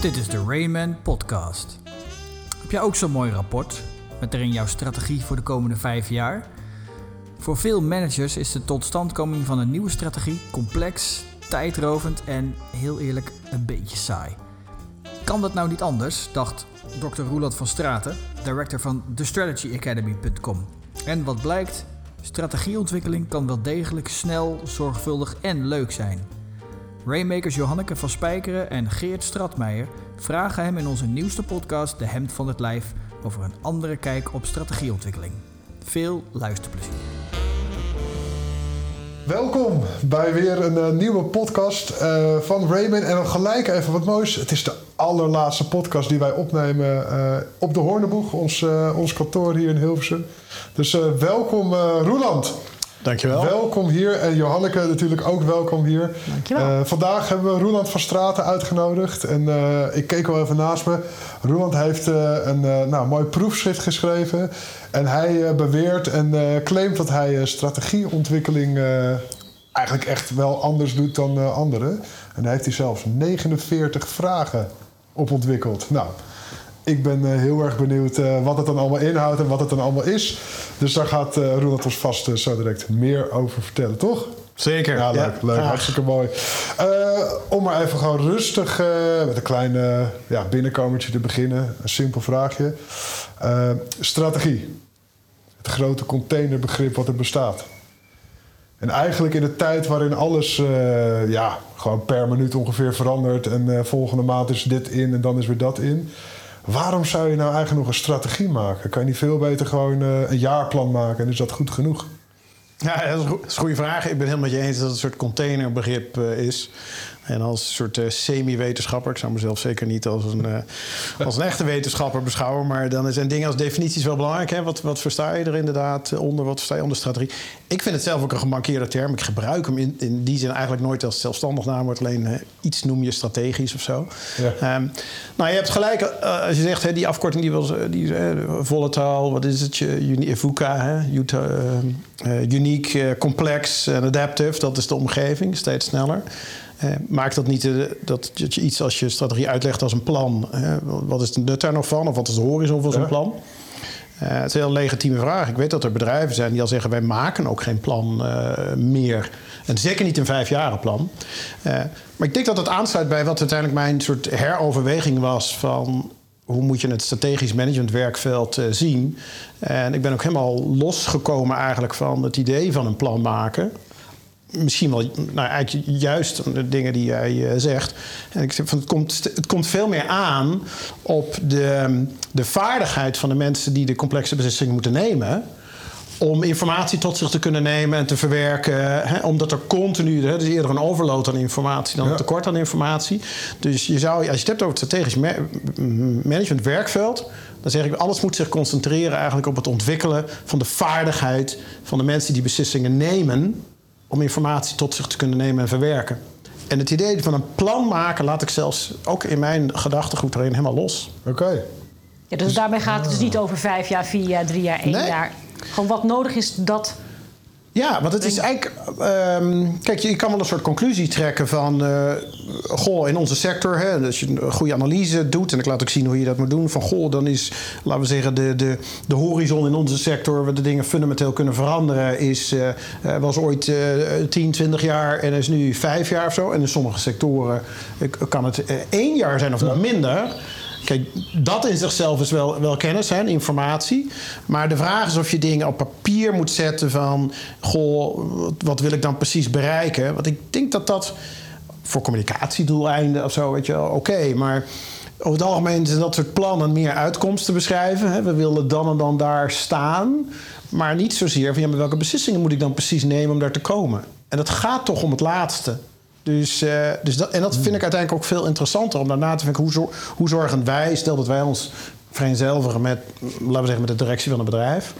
Dit is de Rayman Podcast. Heb jij ook zo'n mooi rapport met erin jouw strategie voor de komende vijf jaar? Voor veel managers is de totstandkoming van een nieuwe strategie complex, tijdrovend en heel eerlijk een beetje saai. Kan dat nou niet anders, dacht Dr. Roeland van Straten, director van TheStrategyAcademy.com. En wat blijkt? Strategieontwikkeling kan wel degelijk snel, zorgvuldig en leuk zijn. Rainmakers Johanneke van Spijkeren en Geert Stratmeijer vragen hem in onze nieuwste podcast De Hemd van het Lijf over een andere kijk op strategieontwikkeling. Veel luisterplezier. Welkom bij weer een eh, nieuwe podcast eh, van Raymond. En dan gelijk even wat moois. Het is de allerlaatste podcast die wij opnemen eh, op de Hoorneboeg, ons, ons kantoor hier in Hilversum. Dus welkom Roeland. Dankjewel. Welkom hier. En Johanneke natuurlijk ook welkom hier. Dankjewel. vandaag hebben we Roeland van Straten uitgenodigd. En ik keek wel even naast me. Roeland heeft een nou, mooi proefschrift geschreven. En hij beweert en claimt dat hij strategieontwikkeling eigenlijk echt wel anders doet dan anderen. En daar heeft hij zelfs 49 vragen op ontwikkeld. Nou, ik ben heel erg benieuwd wat het dan allemaal inhoudt en wat het dan allemaal is. Dus daar gaat uh, Roland ons vast zo direct meer over vertellen, toch? Zeker. Ja, leuk. leuk hartstikke mooi. om maar even gewoon rustig met een klein ja, binnenkomertje te beginnen. Een simpel vraagje. strategie het grote containerbegrip wat er bestaat. En eigenlijk in de tijd waarin alles ja, gewoon per minuut ongeveer verandert en volgende maand is dit in en dan is weer dat in. Waarom zou je nou eigenlijk nog een strategie maken? Kan je niet veel beter gewoon uh, een jaarplan maken en is dat goed genoeg? Ja, dat is een goede vraag. Ik ben helemaal met je eens dat het een soort containerbegrip is. En als soort uh, semi-wetenschapper, ik zou mezelf zeker niet als een, uh, als een echte wetenschapper beschouwen, maar dan zijn dingen als definities wel belangrijk. Hè? Wat, wat versta je er inderdaad onder? Wat versta je onder strategie? Ik vind het zelf ook een gemankeerde term. Ik gebruik hem in, in die zin eigenlijk nooit als zelfstandig naamwoord. Alleen uh, iets noem je strategisch of zo. Ja. Um, nou, je hebt gelijk als je zegt hè, die afkorting die was die, volatile, wat is het? VUCA, hè? uniek, complex en adaptive. Dat is de omgeving, steeds sneller. Eh, maakt dat niet uh, dat, dat, je iets als je strategie uitlegt als een plan? Uh, wat is de nut daar nog van? Of wat is de horizon van zo'n ja. plan? het is een heel legitieme vraag. Ik weet dat er bedrijven zijn die al zeggen: wij maken ook geen plan meer. En zeker niet een vijfjarenplan. maar ik denk dat het aansluit bij wat uiteindelijk mijn soort heroverweging was van hoe moet je het strategisch managementwerkveld zien. En ik ben ook helemaal losgekomen eigenlijk van het idee van een plan maken misschien wel, nou eigenlijk juist de dingen die jij eh, zegt. En ik zeg van het komt, het komt veel meer aan op de, de vaardigheid van de mensen die de complexe beslissingen moeten nemen. Om informatie tot zich te kunnen nemen en te verwerken. Hè, omdat er continu, hè, is eerder een overload aan informatie dan een tekort aan informatie. Dus je zou, als je het hebt over het strategisch management werkveld. Dan zeg ik, alles moet zich concentreren eigenlijk op het ontwikkelen van de vaardigheid van de mensen die beslissingen nemen om informatie tot zich te kunnen nemen en verwerken. En het idee van een plan maken laat ik zelfs ook in mijn gedachtegoed erin helemaal los. Oké. Ja, dus, daarbij gaat het dus niet over vijf jaar, vier jaar, drie jaar, één jaar. Gewoon wat nodig is dat ja, want het is eigenlijk. Um, kijk, je kan wel een soort conclusie trekken van. Uh, goh, in onze sector, hè, als je een goede analyse doet. en ik laat ook zien hoe je dat moet doen. van goh, dan is, laten we zeggen, de, de, de horizon in onze sector. waar de dingen fundamenteel kunnen veranderen. is. Uh, was ooit uh, 10, 20 jaar en is nu 5 jaar of zo. En in sommige sectoren kan het één jaar zijn of nog minder. Kijk, dat in zichzelf is wel, wel kennis en informatie. Maar de vraag is of je dingen op papier moet zetten van... goh, wat wil ik dan precies bereiken? Want ik denk dat dat voor communicatiedoeleinden of zo, weet je wel, oké. maar over het algemeen zijn dat soort plannen meer uitkomsten beschrijven. Hè? We willen dan en dan daar staan. Maar niet zozeer van ja, maar welke beslissingen moet ik dan precies nemen om daar te komen? En dat gaat toch om het laatste. Dus, uh, dus dat, en dat vind ik uiteindelijk ook veel interessanter om daarna te denken hoe, hoe zorgen wij, stel dat wij ons vereenzelvigen met, laten we zeggen, met de directie van het bedrijf.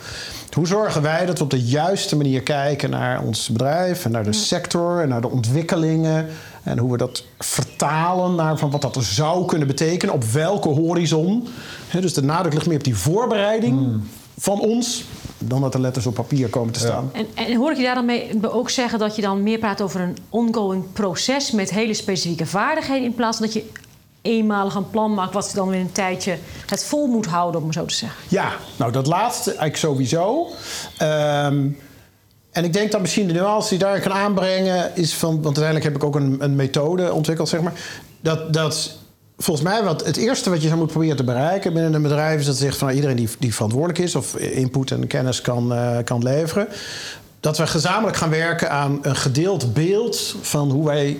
Hoe zorgen wij dat we op de juiste manier kijken naar ons bedrijf en naar de sector en naar de ontwikkelingen en hoe we dat vertalen naar van wat dat zou kunnen betekenen, op welke horizon. dus de nadruk ligt meer op die voorbereiding hmm. Van ons dan dat de letters op papier komen te staan. En, en, hoor ik je daar dan mee ook zeggen dat je dan meer praat over een ongoing proces met hele specifieke vaardigheden in plaats van dat je eenmalig een plan maakt... wat dan in een tijdje het vol moet houden, om zo te zeggen. Ja, nou dat laatste eigenlijk sowieso. Ehm, en ik denk dat misschien de nuance die daar kan aanbrengen is van... want uiteindelijk heb ik ook een, een methode ontwikkeld, zeg maar... dat, dat volgens mij wat het eerste wat je zou moeten proberen te bereiken binnen een bedrijf... is dat zegt van nou, iedereen die, die verantwoordelijk is... of input en kennis kan, uh, kan leveren... dat we gezamenlijk gaan werken aan een gedeeld beeld... van hoe wij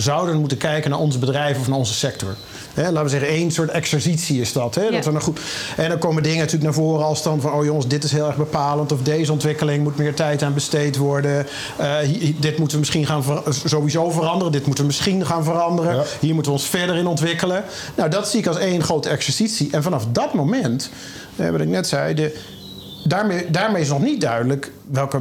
zouden moeten kijken naar ons bedrijf of naar onze sector. laten we zeggen, één soort exercitie is dat. dat we goed, en dan komen dingen natuurlijk naar voren als dan van... oh jongens, dit is heel erg bepalend... of deze ontwikkeling moet meer tijd aan besteed worden. Uh, dit moeten we misschien gaan sowieso veranderen. Dit moeten we misschien gaan veranderen. Hier moeten we ons verder in ontwikkelen. Nou, dat zie ik als één grote exercitie. En vanaf dat moment, wat ik net zei... De, daarmee, daarmee is nog niet duidelijk welke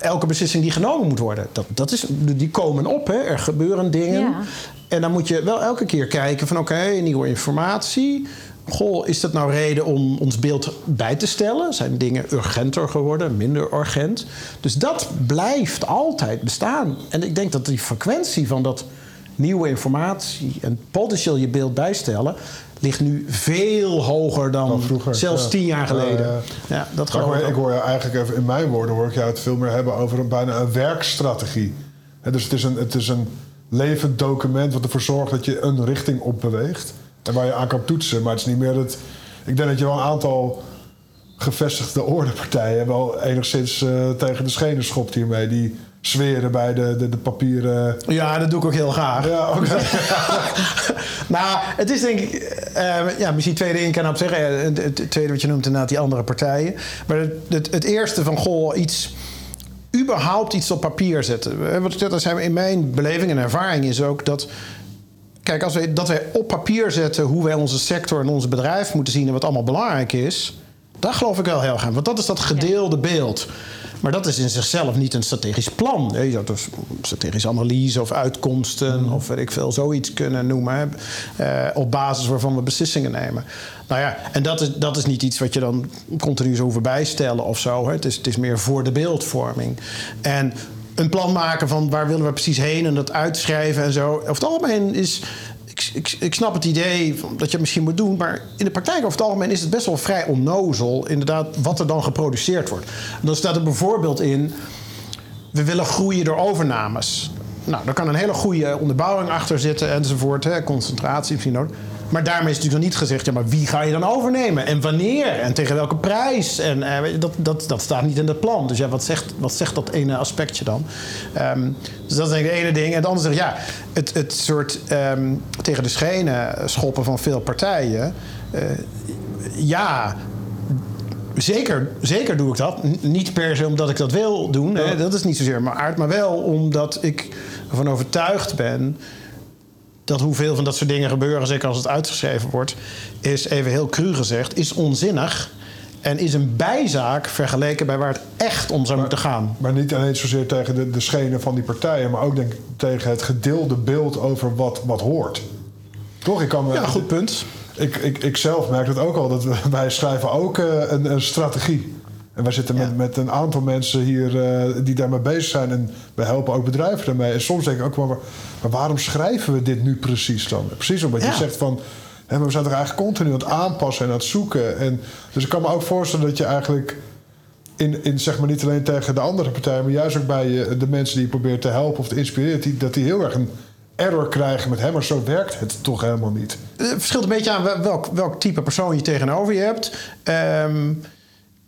elke beslissing die genomen moet worden. Dat, dat is, die komen op, hè. er gebeuren dingen. Ja. En dan moet je wel elke keer kijken van oké, nieuwe informatie. Goh, is dat nou reden om ons beeld bij te stellen? Zijn dingen urgenter geworden, minder urgent? Dus dat blijft altijd bestaan. En ik denk dat die frequentie van dat nieuwe informatie en potentieel je beeld bijstellen ligt nu veel hoger dan, vroeger, zelfs tien jaar geleden. ja, dat ik, hoor, ik hoor je eigenlijk even in mijn woorden hoor ik jou het veel meer hebben over een, bijna een werkstrategie. dus het is een, het is een levend document wat ervoor zorgt dat je een richting op beweegt. En waar je aan kan toetsen. Maar het is niet meer het. Ik denk dat je wel een aantal gevestigde ordepartijen wel enigszins uh, tegen de schenen schopt hiermee. Die zweren bij de, de, de papieren. Ja, dat doe ik ook heel graag. Ja, okay. nou, het is denk ik. Uh, ja, misschien tweede in kan op zeggen. Het tweede wat je noemt inderdaad die andere partijen. Maar het, het, het eerste van goh, iets überhaupt iets op papier zetten. Wat ik zijn in mijn beleving en ervaring is ook dat. Kijk, als wij, dat wij op papier zetten hoe wij onze sector en onze bedrijf moeten zien en wat allemaal belangrijk is, daar geloof ik wel heel erg aan. Want dat is dat gedeelde beeld. Maar dat is in zichzelf niet een strategisch plan. Je zou dus strategische analyse of uitkomsten mm. of weet ik veel, zoiets kunnen noemen. Uh, op basis waarvan we beslissingen nemen. Nou ja, en dat is, dat is niet iets wat je dan continu zou hoeven bijstellen of zo. Hè. Het, is, het is meer voor de beeldvorming. En een plan maken van waar willen we precies heen en dat uitschrijven en zo. Over het algemeen is ik, ik, ik, snap het idee dat je het misschien moet doen, maar in de praktijk over het algemeen is het best wel vrij onnozel, inderdaad, wat er dan geproduceerd wordt. Dan staat er bijvoorbeeld in: we willen groeien door overnames. Nou, daar kan een hele goede onderbouwing achter zitten enzovoort, hè, concentratie misschien ook. Maar daarmee is natuurlijk nog niet gezegd, ja, maar wie ga je dan overnemen? En wanneer? En tegen welke prijs? En uh, dat, dat, dat staat niet in het plan. Dus ja, wat zegt, wat zegt dat ene aspectje dan? Um, dus dat is denk ik het ene ding. En het andere zegt, ja, het, het soort um, tegen de schenen schoppen van veel partijen. Uh, ja, Zeker, zeker doe ik dat. niet per se omdat ik dat wil doen. Hè. Dat is niet zozeer mijn aard. Maar wel omdat ik ervan overtuigd ben dat hoeveel van dat soort dingen gebeuren, zeker als het uitgeschreven wordt, is even heel cru gezegd, is onzinnig. En is een bijzaak vergeleken bij waar het echt om zou moeten gaan. Maar niet alleen zozeer tegen de, de schenen van die partijen, maar ook denk ik tegen het gedeelde beeld over wat, wat hoort. Toch? Ik kan, ja, goed punt. Ik, ik, ik zelf merk het ook al, dat wij schrijven ook uh, een, een strategie. En wij zitten met, met een aantal mensen hier uh, die daarmee bezig zijn. En we helpen ook bedrijven daarmee. En soms denk ik ook wel, maar, maar waarom schrijven we dit nu precies dan? Precies omdat je zegt van... Hè, we zijn toch eigenlijk continu aan het aanpassen en aan het zoeken. En, dus ik kan me ook voorstellen dat je eigenlijk... In, in, zeg maar niet alleen tegen de andere partijen... maar juist ook bij je, de mensen die je probeert te helpen of te inspireren... Die, dat die heel erg een error krijgen met hem, maar zo werkt het toch helemaal niet. Het verschilt een beetje aan welk, welk type persoon je tegenover je hebt. Um,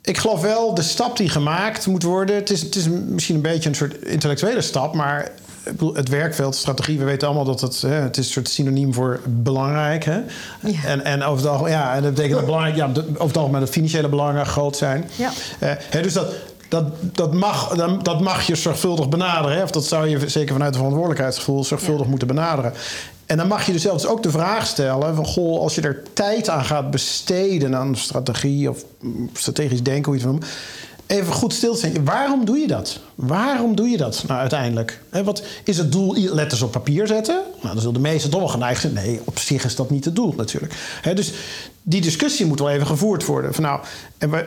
ik geloof wel, de stap die gemaakt moet worden... Het is, het is misschien een beetje een soort intellectuele stap... maar het werkveld, strategie, we weten allemaal dat het, hè, het is een soort synoniem voor belangrijk. Hè? Ja. En, en over het algemeen, ja, en dat betekent dat belangrijk, ja, over het algemeen dat financiële belangen groot zijn. Ja. Uh, hè, dus dat, dat, dat, mag, dat mag je zorgvuldig benaderen. Hè? Of dat zou je zeker vanuit het verantwoordelijkheidsgevoel zorgvuldig moeten benaderen. En dan mag je dus zelfs ook de vraag stellen: van goh, als je er tijd aan gaat besteden aan strategie of strategisch denken, hoe je het noemt even goed stilstaan. Waarom doe je dat? Waarom doe je dat nou uiteindelijk? wat is het doel letters op papier zetten? Nou, dan zullen de meesten toch wel geneigd zijn. Nee, op zich is dat niet het doel natuurlijk. dus die discussie moet wel even gevoerd worden. Van nou,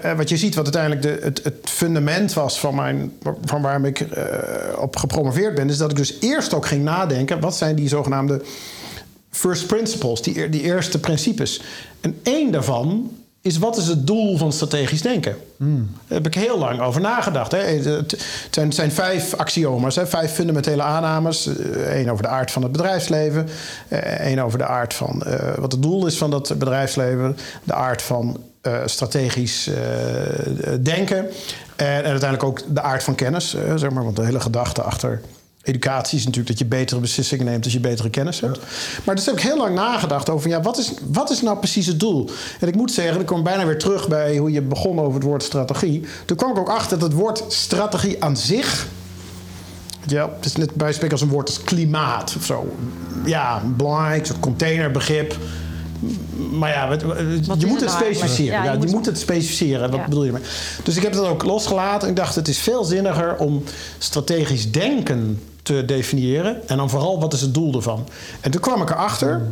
en wat je ziet, wat uiteindelijk de, het, fundament was van, mijn, van waarom ik uh, op gepromoveerd ben, is dat ik dus eerst ook ging nadenken: wat zijn die zogenaamde first principles, die, die eerste principes. En één daarvan is wat is het doel van strategisch denken? Daar heb ik heel lang over nagedacht. Hè. Het zijn, zijn vijf axioma's, hè, vijf fundamentele aannames. Eén over de aard van het bedrijfsleven. één over de aard van wat het doel is van dat bedrijfsleven. De aard van strategisch denken. En, en, uiteindelijk ook de aard van kennis. zeg maar, want de hele gedachte achter educatie is natuurlijk dat je betere beslissingen neemt als je betere kennis hebt. Maar dus heb ik heel lang nagedacht over ja, wat, is, wat is nou precies het doel? En ik moet zeggen, ik kom bijna weer terug bij hoe je begon over het woord strategie. Toen kwam ik ook achter dat het woord strategie aan zich. Ja, het is net bij spreken als een woord als klimaat of zo. Ja, belangrijk, soort containerbegrip. Maar ja, je moet het specificeren. Ja, je, moet, het specificeren. Wat bedoel je ermee? Dus ik heb dat ook losgelaten. En ik dacht, het is veel zinniger om strategisch denken te definiëren. En dan vooral, wat is het doel ervan? En toen kwam ik erachter...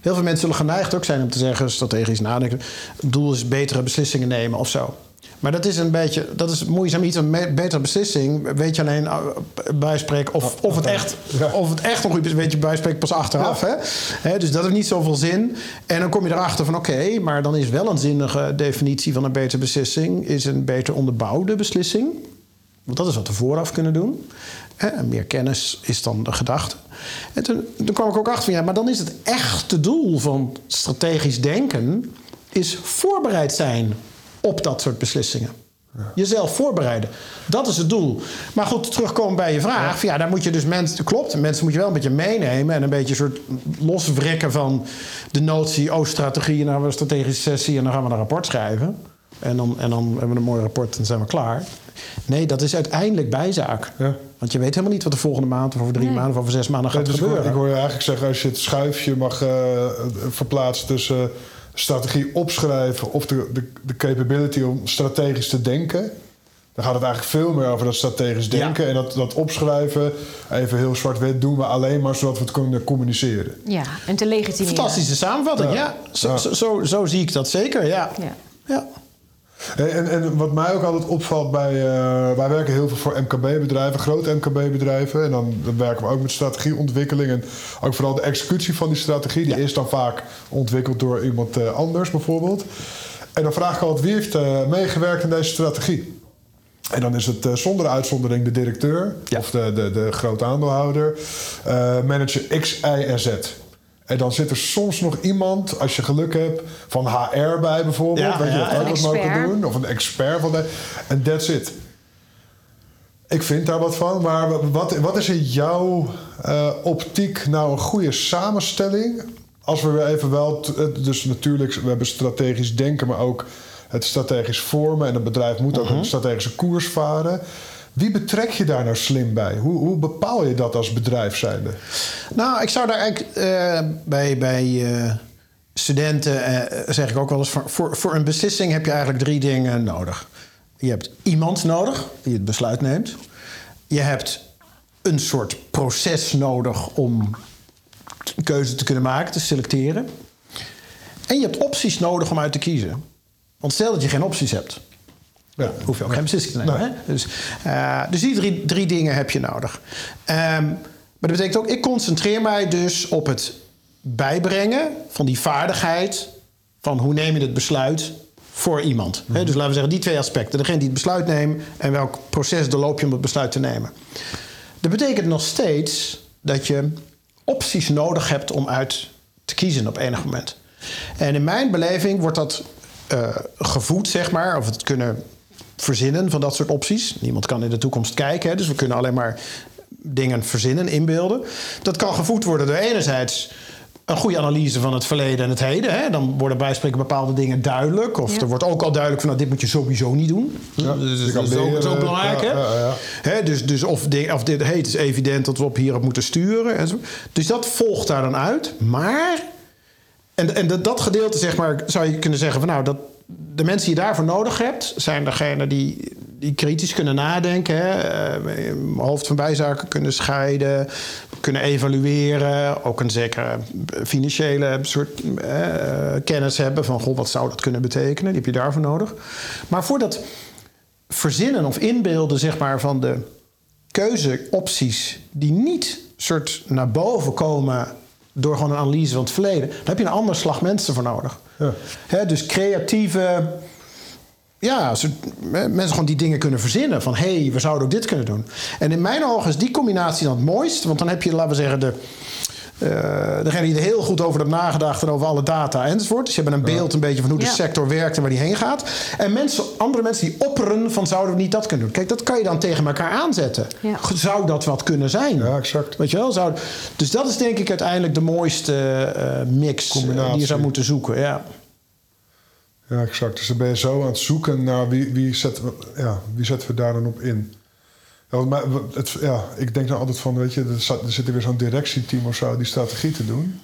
Heel veel mensen zullen geneigd ook zijn om te zeggen... strategisch nadenken. Het doel is betere beslissingen nemen of zo. Maar dat is een beetje, dat is moeizaam iets, een betere beslissing. Weet je alleen uh, bij spreken of, of, het echt, of het echt nog goed is, weet je pas achteraf. Hè? Hè? Dus dat heeft niet zoveel zin. En dan kom je erachter van oké, maar dan is wel een zinnige definitie van een betere beslissing, is een beter onderbouwde beslissing. Want dat is wat we vooraf kunnen doen. Hè? Meer kennis is dan de gedachte. En toen, toen kwam ik ook achter van ja, maar dan is het echte doel van strategisch denken is voorbereid zijn op dat soort beslissingen. Jezelf voorbereiden. Dat is het doel. Maar goed, terugkomen bij je vraag. Ja, daar moet je dus mensen. Klopt, mensen moet je wel een beetje meenemen. En een beetje soort loswrikken van de notie. Oh, strategie. En dan hebben we een strategische sessie. En dan gaan we een rapport schrijven. En dan, en dan hebben we een mooi rapport en zijn we klaar. Nee, dat is uiteindelijk bijzaak. Ja. Want je weet helemaal niet wat de volgende maand of over drie maanden of over zes maanden gaat dus gebeuren. Ik hoor je eigenlijk zeggen, als je het schuifje mag uh, verplaatsen tussen strategie opschrijven of de, de, de capability om strategisch te denken. Dan gaat het eigenlijk veel meer over dat strategisch denken. En dat, dat opschrijven, even heel zwart-wit, doen we alleen maar zodat we het kunnen communiceren. Ja, en te legitimeren. Fantastische samenvatting, ja. Zo, zo, zo, zie ik dat zeker, ja. ja. En, en, wat mij ook altijd opvalt bij... Uh, wij werken heel veel voor MKB-bedrijven, grote MKB-bedrijven. En dan, dan, werken we ook met strategieontwikkeling. En ook vooral de executie van die strategie. Die is dan vaak ontwikkeld door iemand uh, anders bijvoorbeeld. En dan vraag ik altijd, wie heeft uh, meegewerkt in deze strategie? En dan is het zonder uitzondering de directeur of de, de, de grote aandeelhouder, manager X, Y en Z. En dan zit er soms nog iemand, als je geluk hebt, van HR bij bijvoorbeeld. Ja, weet je, ja, dat ook nog doen. Of een expert van de. En that's it. Ik vind daar wat van. Maar wat, wat is in jouw uh, optiek nou een goede samenstelling? Als we weer even wel. Dus natuurlijk, we hebben strategisch denken, maar ook het strategisch vormen. En een bedrijf moet ook mhm. een strategische koers varen. Wie betrek je daar nou slim bij? Hoe, hoe bepaal je dat als bedrijf zijnde? Nou, ik zou daar eigenlijk uh, bij, bij uh, studenten, uh, zeg ik ook wel eens... Voor, voor, voor een beslissing heb je eigenlijk drie dingen nodig. Je hebt iemand nodig die het besluit neemt. Je hebt een soort proces nodig om een keuze te kunnen maken, te selecteren. En je hebt opties nodig om uit te kiezen. Want stel dat je geen opties hebt... Ja. Hoef je ook geen beslissing te nemen. Hè? Dus, uh, dus die drie, drie dingen heb je nodig. Um, maar dat betekent ook, ik concentreer mij dus op het bijbrengen van die vaardigheid van hoe neem je het besluit voor iemand. Mm Dus laten we zeggen, die twee aspecten. Degene die het besluit neemt en welk proces doorloop je om het besluit te nemen. Dat betekent nog steeds dat je opties nodig hebt om uit te kiezen op enig moment. En in mijn beleving wordt dat uh, gevoed, zeg maar, of het kunnen verzinnen van dat soort opties. Niemand kan in de toekomst kijken, hè, dus we kunnen alleen maar dingen verzinnen, inbeelden. Dat kan gevoed worden door enerzijds een goede analyse van het verleden en het heden. Hè? Dan worden bij spreken bepaalde dingen duidelijk. Of er wordt ook al duidelijk van nou, dit moet je sowieso niet doen. Ja, dus dat is ook, zo belangrijk. Ja, ja, hè? Dus, dus of, de, of dit, hey, het is evident dat we op hierop moeten sturen. En zo. Dus dat volgt daar dan uit. Maar, en, en dat, dat gedeelte zeg maar, zou je kunnen zeggen van nou, dat, de mensen die je daarvoor nodig hebt, zijn degenen die, die kritisch kunnen nadenken, hè, uh, hoofd van bijzaken kunnen scheiden, kunnen evalueren, ook een zekere financiële soort uh, kennis hebben van goh, wat zou dat kunnen betekenen? Die heb je daarvoor nodig. Maar voor dat verzinnen of inbeelden zeg maar, van de keuzeopties die niet soort naar boven komen door gewoon een analyse van het verleden. Dan heb je een ander slag mensen voor nodig. Ja. Hè, dus creatieve ja, soort, mensen gewoon die dingen kunnen verzinnen. Van hé, hey, we zouden ook dit kunnen doen. En in mijn ogen is die combinatie dan het mooist. Want dan heb je, laten we zeggen, de, degene die er heel goed over heeft nagedacht en over alle data enzovoort. Dus je hebt een beeld een beetje van hoe de sector werkt en waar die heen gaat. En mensen, andere mensen die opperen van zouden we niet dat kunnen doen. Kijk, dat kan je dan tegen elkaar aanzetten. Ja. Zou dat wat kunnen zijn? Ja, exact. Weet je wel? Zou, dus dat is denk ik uiteindelijk de mooiste eh, mix eh, die je zou moeten zoeken. Ja. Ja, exact. Dus dan ben je zo aan het zoeken naar wie, wie, zetten, we, ja, wie zetten we daar dan op in. Ja, mij- het, ja, ik denk dan altijd van, weet je, er, zat- er zit er weer zo'n directieteam of zo die strategie te doen.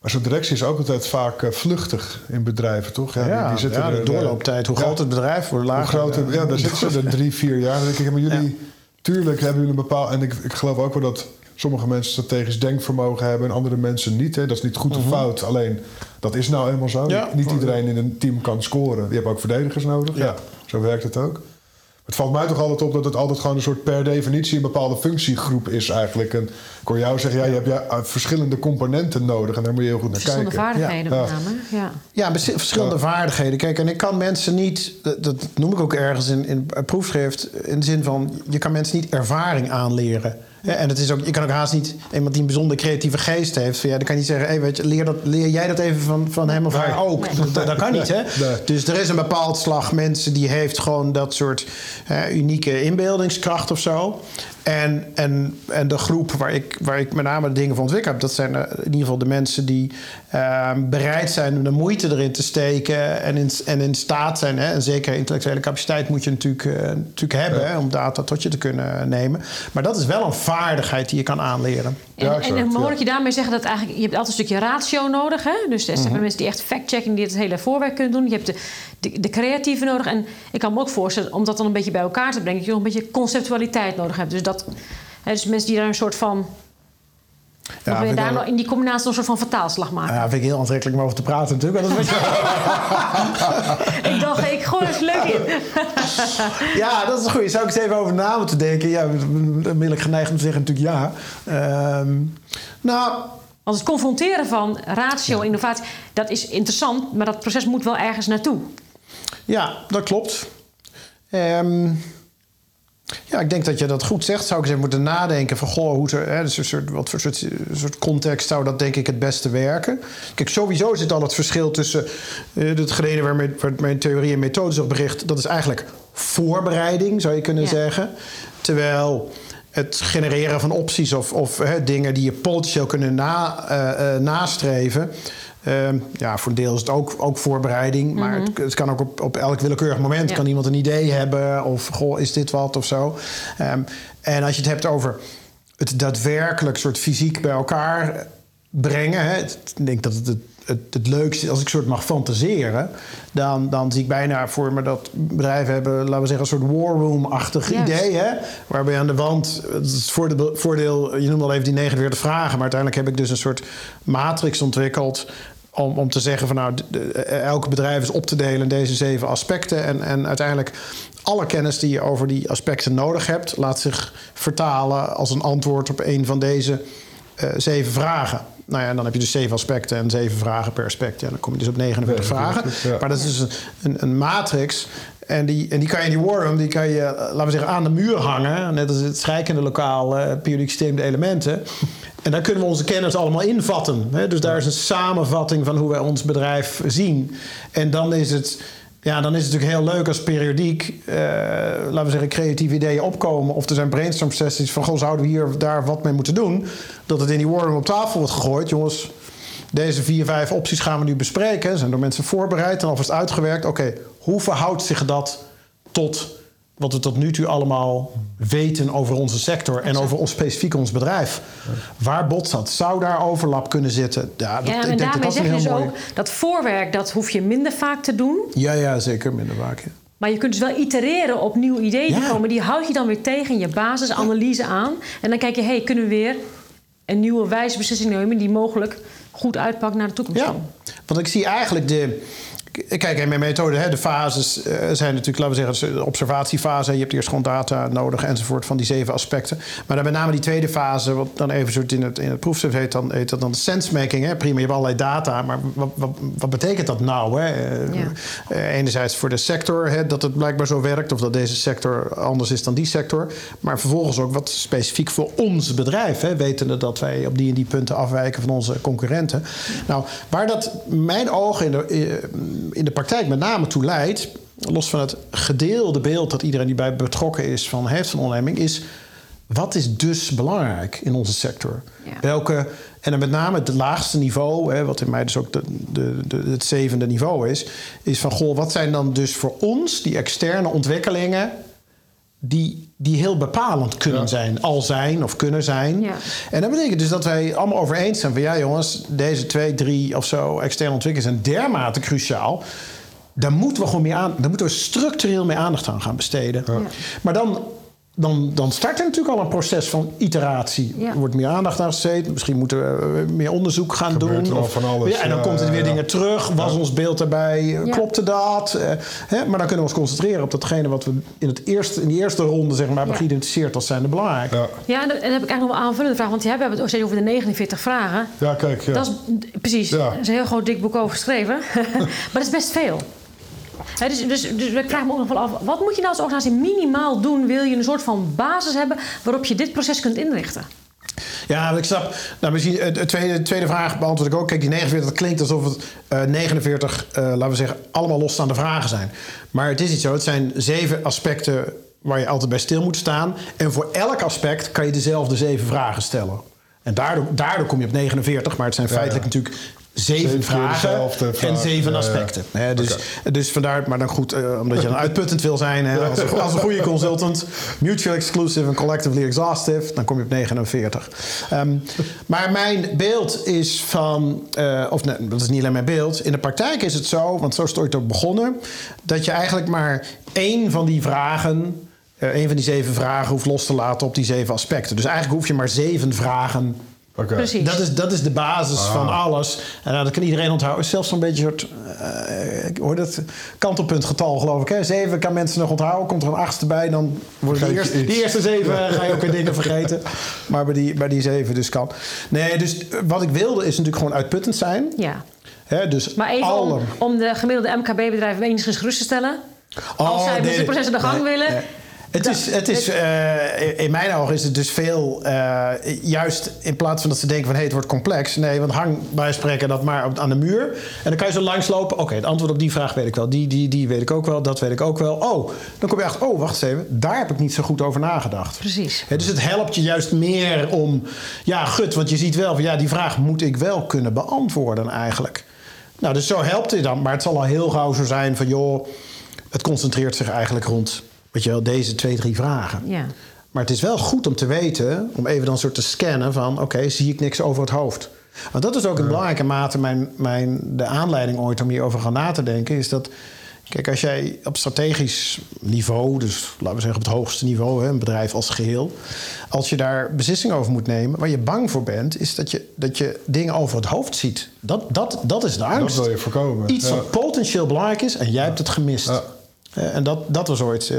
Maar zo'n directie is ook altijd vaak eh, vluchtig in bedrijven, toch? Ja, die, die zitten ja, de er, eh, doorlooptijd. Hoe groot het bedrijf, hoe hoe lager. groot het- eh, ja, daar zitten ze er drie, vier jaar. Dan denk ik, maar jullie, tuurlijk hebben jullie een bepaald... En ik, ik geloof ook wel dat sommige mensen strategisch denkvermogen hebben... en andere mensen niet. Hè. Dat is niet goed of fout. Alleen, dat is nou eenmaal zo. Mhm. Ja. Niet iedereen in een team kan scoren. Je hebt ook verdedigers nodig. Ja. Ja. zo werkt het ook. Het valt mij toch altijd op dat het altijd gewoon een soort per definitie... een bepaalde functiegroep is eigenlijk. En ik hoor jou zeggen, ja, je hebt ja, uh, verschillende componenten nodig... en daar moet je heel goed naar Verschillende kijken. vaardigheden Ja. met name. Ja. Verschillende vaardigheden. Kijk, en ik kan mensen niet, dat, dat noem ik ook ergens in, in een proefschrift, in de zin van, je kan mensen niet ervaring aanleren. En het is ook, je kan ook haast niet iemand die een bijzonder creatieve geest heeft. Van, ja, dan kan je niet zeggen, hey, weet je, leer, dat, leer jij dat even van, van hem of haar ook. Dat, dat, dat kan niet, hè? Nee. Dus er is een bepaald slag mensen die heeft gewoon dat soort unieke inbeeldingskracht of zo. En, en, en de groep waar ik, waar ik met name de dingen van ontwikkeld heb, dat zijn eh, in ieder geval de mensen die eh, bereid zijn om de moeite erin te steken en in, en in staat zijn. Hè, en zeker intellectuele capaciteit moet je natuurlijk, eh, natuurlijk hebben hè, om data tot je te kunnen nemen. Maar dat is wel een vaardigheid die je kan aanleren. En, Ja, en, exact, en hoor ja. ik je daarmee zeggen dat eigenlijk, je hebt altijd een stukje ratio nodig. Hè? Dus er Mhm. zijn mensen die echt fact-checking, die het hele voorwerk kunnen doen. Je hebt de, de, de creatieve nodig. En ik kan me ook voorstellen, om dat dan een beetje bij elkaar te brengen, dat je nog een beetje conceptualiteit nodig hebt. Dus, dat, hè, dus mensen die daar een soort van. Ja, vind ik daar wel- nog in die combinatie nog een soort van vertaalslag maken. Ja, vind ik heel aantrekkelijk om over te praten natuurlijk. Dat je- Ik dacht, ik gooi er eens leuk in. Ja, dat is goeie. Zou ik eens even over na moeten denken? Ja, onmiddellijk geneigd om te zeggen natuurlijk ja. Ehm, nou, Want het confronteren van ratio, innovatie, dat is interessant, maar dat proces moet wel ergens naartoe. Ja, dat klopt. Ehm, ja, ik denk dat je dat goed zegt. Zou ik eens even moeten nadenken van... Goh, hoe zou, hè, dus een soort, wat voor soort, soort context zou dat denk ik het beste werken? Kijk, sowieso zit al het verschil tussen... Uh, hetgene waar mijn, theorie en methodes op bericht... dat is eigenlijk voorbereiding, zou je kunnen Ja. zeggen. Terwijl het genereren van opties of, of hè, dingen die je potentieel kunnen na, eh, eh, nastreven. Ehm, ja, voor een deel is het ook, ook voorbereiding. Maar het, het kan ook op, op elk willekeurig moment. Ja. Kan iemand een idee hebben of goh, is dit wat of zo. Ehm, en als je het hebt over het daadwerkelijk soort fysiek bij elkaar brengen. Hè, ik denk dat het het, het, het leukste als ik soort mag fantaseren. Dan, dan zie ik bijna voor me dat bedrijven hebben, laten we zeggen, een soort war room-achtig Juist. idee. Hè? Waarbij aan de wand, het is het voordeel, voordeel, je noemde al even die 49 vragen, maar uiteindelijk heb ik dus een soort matrix ontwikkeld. Om, om te zeggen van nou, de- de- elk bedrijf is op te delen in deze zeven aspecten. En, en uiteindelijk alle kennis die je over die aspecten nodig hebt, laat zich vertalen als een antwoord op een van deze eh, zeven vragen. Nou ja, en dan heb je dus zeven aspecten en zeven vragen per aspect. Ja, dan kom je dus op 49 vragen. 49, ja. Maar dat is dus een, een, matrix. En die, en die kan je in die room, die kan je, eh, laten we zeggen, aan de muur hangen. Net als het schrijkende lokaal eh periodiek systeem de elementen. En daar kunnen we onze kennis allemaal invatten. Hè? Dus daar is een samenvatting van hoe wij ons bedrijf zien. En dan is het, ja, dan is het natuurlijk heel leuk als periodiek, eh, laten we zeggen, creatieve ideeën opkomen. Of er zijn brainstorm sessies van, goh, zouden we hier daar wat mee moeten doen? Dat het in die war room op tafel wordt gegooid. Jongens, deze vier, vijf opties gaan we nu bespreken. Zijn door mensen voorbereid en alvast uitgewerkt. Oké, hoe verhoudt zich dat tot wat we tot nu toe allemaal weten over onze sector en over ons, specifiek ons bedrijf? Waar botst dat? Zou daar overlap kunnen zitten? Ja, dat, Ja, ik en denk dat daarmee dat zeg een je dus mooi... ook dat voorwerk, dat hoef je minder vaak te doen. Ja, ja, zeker minder vaak. ja. Maar je kunt dus wel itereren op nieuwe ideeën die Ja. komen. Die houd je dan weer tegen je basisanalyse aan. En dan kijk je, hey, kunnen we weer een nieuwe wijze beslissing nemen... die mogelijk goed uitpakt naar de toekomst. Ja, want ik zie eigenlijk de... Kijk, in mijn methode, hè, de fases eh, zijn natuurlijk, laten we zeggen, de observatiefase. Je hebt eerst gewoon data nodig enzovoort van die zeven aspecten. Maar dan met name die tweede fase, wat dan even soort in het, in het proefschrift heet, dan, heet dat dan sensemaking. Hè. Prima, je hebt allerlei data, maar wat, wat, wat betekent dat nou? Hè? Eh, Ja. eh, enerzijds voor de sector, hè, dat het blijkbaar zo werkt, of dat deze sector anders is dan die sector. Maar vervolgens ook wat specifiek voor ons bedrijf, hè, wetende dat wij op die en die punten afwijken van onze concurrenten. Nou, waar dat mijn ogen in de, in de praktijk met name toe leidt, los van het gedeelde beeld dat iedereen die bij betrokken is van heeft van onderneming, is wat is dus belangrijk in onze sector? Ja. Welke, en dan met name het laagste niveau, hè, wat in mij dus ook de, de, de, het zevende niveau is, is van goh, wat zijn dan dus voor ons die externe ontwikkelingen die, die heel bepalend kunnen Ja. zijn, al zijn of kunnen zijn. Ja. En dat betekent dus dat wij allemaal over eens zijn van ja jongens, deze twee, drie of zo externe ontwikkelingen zijn dermate cruciaal. Daar moeten we gewoon meer aan, daar moeten we structureel meer aandacht aan gaan besteden. Maar dan, dan, dan start er natuurlijk al een proces van iteratie. Ja. Er wordt meer aandacht aan besteed. Misschien moeten we eh, meer onderzoek gaan Gebeurt doen. er al van alles. Ja, en dan Ja, komt er weer dingen terug. Was ons beeld daarbij? Ja. Klopte dat? Eh, hè? Maar dan kunnen we ons concentreren op datgene wat we in, het eerste, in die eerste ronde zeg maar, hebben Ja. geïdentificeerd als zijnde belangrijk. Ja, Ja, en dan en dan heb ik eigenlijk nog een aanvullende vraag. Want we hebben het steeds over de 49 vragen. ja kijk. Ja. Dat is, precies, Ja. er is een heel groot dik boek over geschreven. maar dat is best veel. Hè, dus, dus, dus ik vraag me ook nog wel af, wat moet je nou als organisatie minimaal doen? Wil je een soort van basis hebben waarop je dit proces kunt inrichten? Ja, ik snap. Nou, misschien eh, de tweede, de tweede vraag beantwoord ik ook. Kijk, die 49, dat klinkt alsof het eh, 49, eh, laten we zeggen, allemaal losstaande vragen zijn. Maar het is niet zo. Het zijn zeven aspecten waar je altijd bij stil moet staan. En voor elk aspect kan je dezelfde zeven vragen stellen. En daardoor, daardoor kom je op 49, maar het zijn feitelijk natuurlijk zeven vragen en zeven Ja, ja. aspecten. Hè, dus, dus vandaar, maar dan goed, eh, omdat je dan uitputtend wil zijn hè, als, een, als een goede consultant, mutual exclusive en collectively exhaustive, dan kom je op 49. Ehm, maar mijn beeld is van, eh, of nee, dat is niet alleen mijn beeld, in de praktijk is het zo, want zo is het ooit ook begonnen, dat je eigenlijk maar één van die vragen, eh één van die zeven vragen hoeft los te laten op die zeven aspecten. Dus eigenlijk hoef je maar zeven vragen Oké. Precies. dat is, dat is de basis van alles. En nou, dat kan iedereen onthouden. Is zelfs zo'n beetje een soort... eh, ik hoor dat kantelpuntgetal, geloof ik. Hè? Zeven kan mensen nog onthouden. Komt er een achtste bij, dan worden die eerste, die eerste zeven ga je ook weer dingen vergeten. Maar bij die, bij die zeven dus kan. Nee, dus wat ik wilde is natuurlijk gewoon uitputtend zijn. Ja. Hè? Dus Maar even alle... om, om de gemiddelde MKB-bedrijven enigszins gerust te stellen. als zij met nee, het proces aan de gang nee, willen. nee. Het is, het is, eh, in mijn ogen is het dus veel, eh, juist in plaats van dat ze denken van hé, het wordt complex. Nee, want hang bij spreken dat maar op, aan de muur. En dan kan je zo langslopen. Oké, het antwoord op die vraag weet ik wel. Die, die, die weet ik ook wel. Dat weet ik ook wel. Oh, dan kom je achter, oh, wacht eens even. Daar heb ik niet zo goed over nagedacht. Precies. Dus het helpt je juist meer om, ja, gut, want je ziet wel van ja, die vraag moet ik wel kunnen beantwoorden eigenlijk. Nou, dus zo helpt het dan. Maar het zal al heel gauw zo zijn van joh, het concentreert zich eigenlijk rond, weet je wel, deze twee, drie vragen. Ja. Maar het is wel goed om te weten, om even dan soort te scannen van... oké, zie ik niks over het hoofd? Want dat is ook in belangrijke mate mijn, mijn, de aanleiding ooit om hierover gaan na te denken... is dat, kijk, als jij op strategisch niveau... dus laten we zeggen op het hoogste niveau, hè, een bedrijf als geheel... als je daar beslissingen over moet nemen, waar je bang voor bent... is dat je, dat je dingen over het hoofd ziet. Dat, dat, dat is de angst. wil je voorkomen. Iets Ja. wat potentieel belangrijk is en jij hebt het gemist. Ja. Eh, en dat, dat was ooit eh,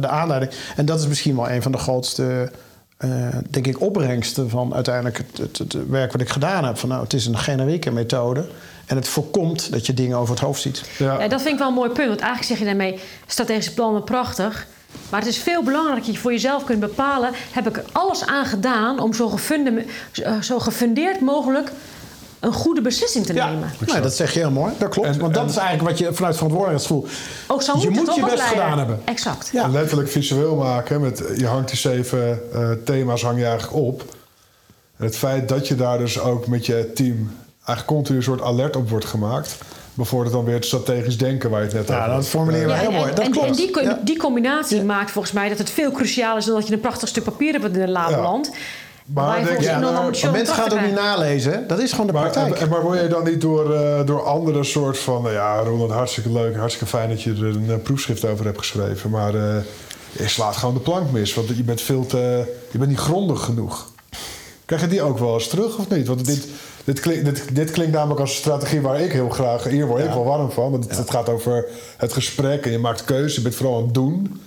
de aanleiding. En dat is misschien wel een van de grootste, eh, denk ik, opbrengsten van uiteindelijk het, het, het werk wat ik gedaan heb. Van nou, het is een generieke methode. En het voorkomt dat je dingen over het hoofd ziet. Ja. Ja, dat vind ik wel een mooi punt. Want eigenlijk zeg je daarmee, strategische plannen prachtig. Maar het is veel belangrijker dat je voor jezelf kunt bepalen... heb ik er alles aan gedaan om zo, gefunde, zo gefundeerd mogelijk... een goede beslissing te nemen. nou, dat zeg je heel mooi. Dat klopt. En- Want dat en- is eigenlijk wat je vanuit verantwoordelijkheidsgevoel... Ook zo moet je het moet je best leiden. gedaan hebben. Exact. Ja. En letterlijk visueel maken. Met, je hangt die zeven eh, thema's hang je eigenlijk op. En het feit dat je daar dus ook met je team eigenlijk continu een soort alert op wordt gemaakt. Bevordert dan weer het strategisch denken waar je het net Ja, over dat had. formuleren we Ja, heel en, mooi. Dat en, klopt. en die, Ja. die combinatie maakt volgens mij dat het veel crucialer is dan dat je een prachtig stuk papier hebt in de la Ja. Maar denk Ja, mensen gaan het ook niet nalezen. Dat is gewoon de Maar, praktijk. en- maar word je dan niet door, eh, door andere soort van... nou ja, Ronald, hartstikke leuk, hartstikke fijn dat je er een eh, proefschrift over hebt geschreven. Maar eh, je slaat gewoon de plank mis. Want je bent veel te... Je bent niet grondig genoeg. Krijg je die ook wel eens terug of niet? Want dit, dit, klinkt, dit, dit klinkt namelijk als een strategie waar ik heel graag... Hier word ik wel warm van. Want het, het gaat over het gesprek en je maakt keuzes. Je bent vooral aan het doen.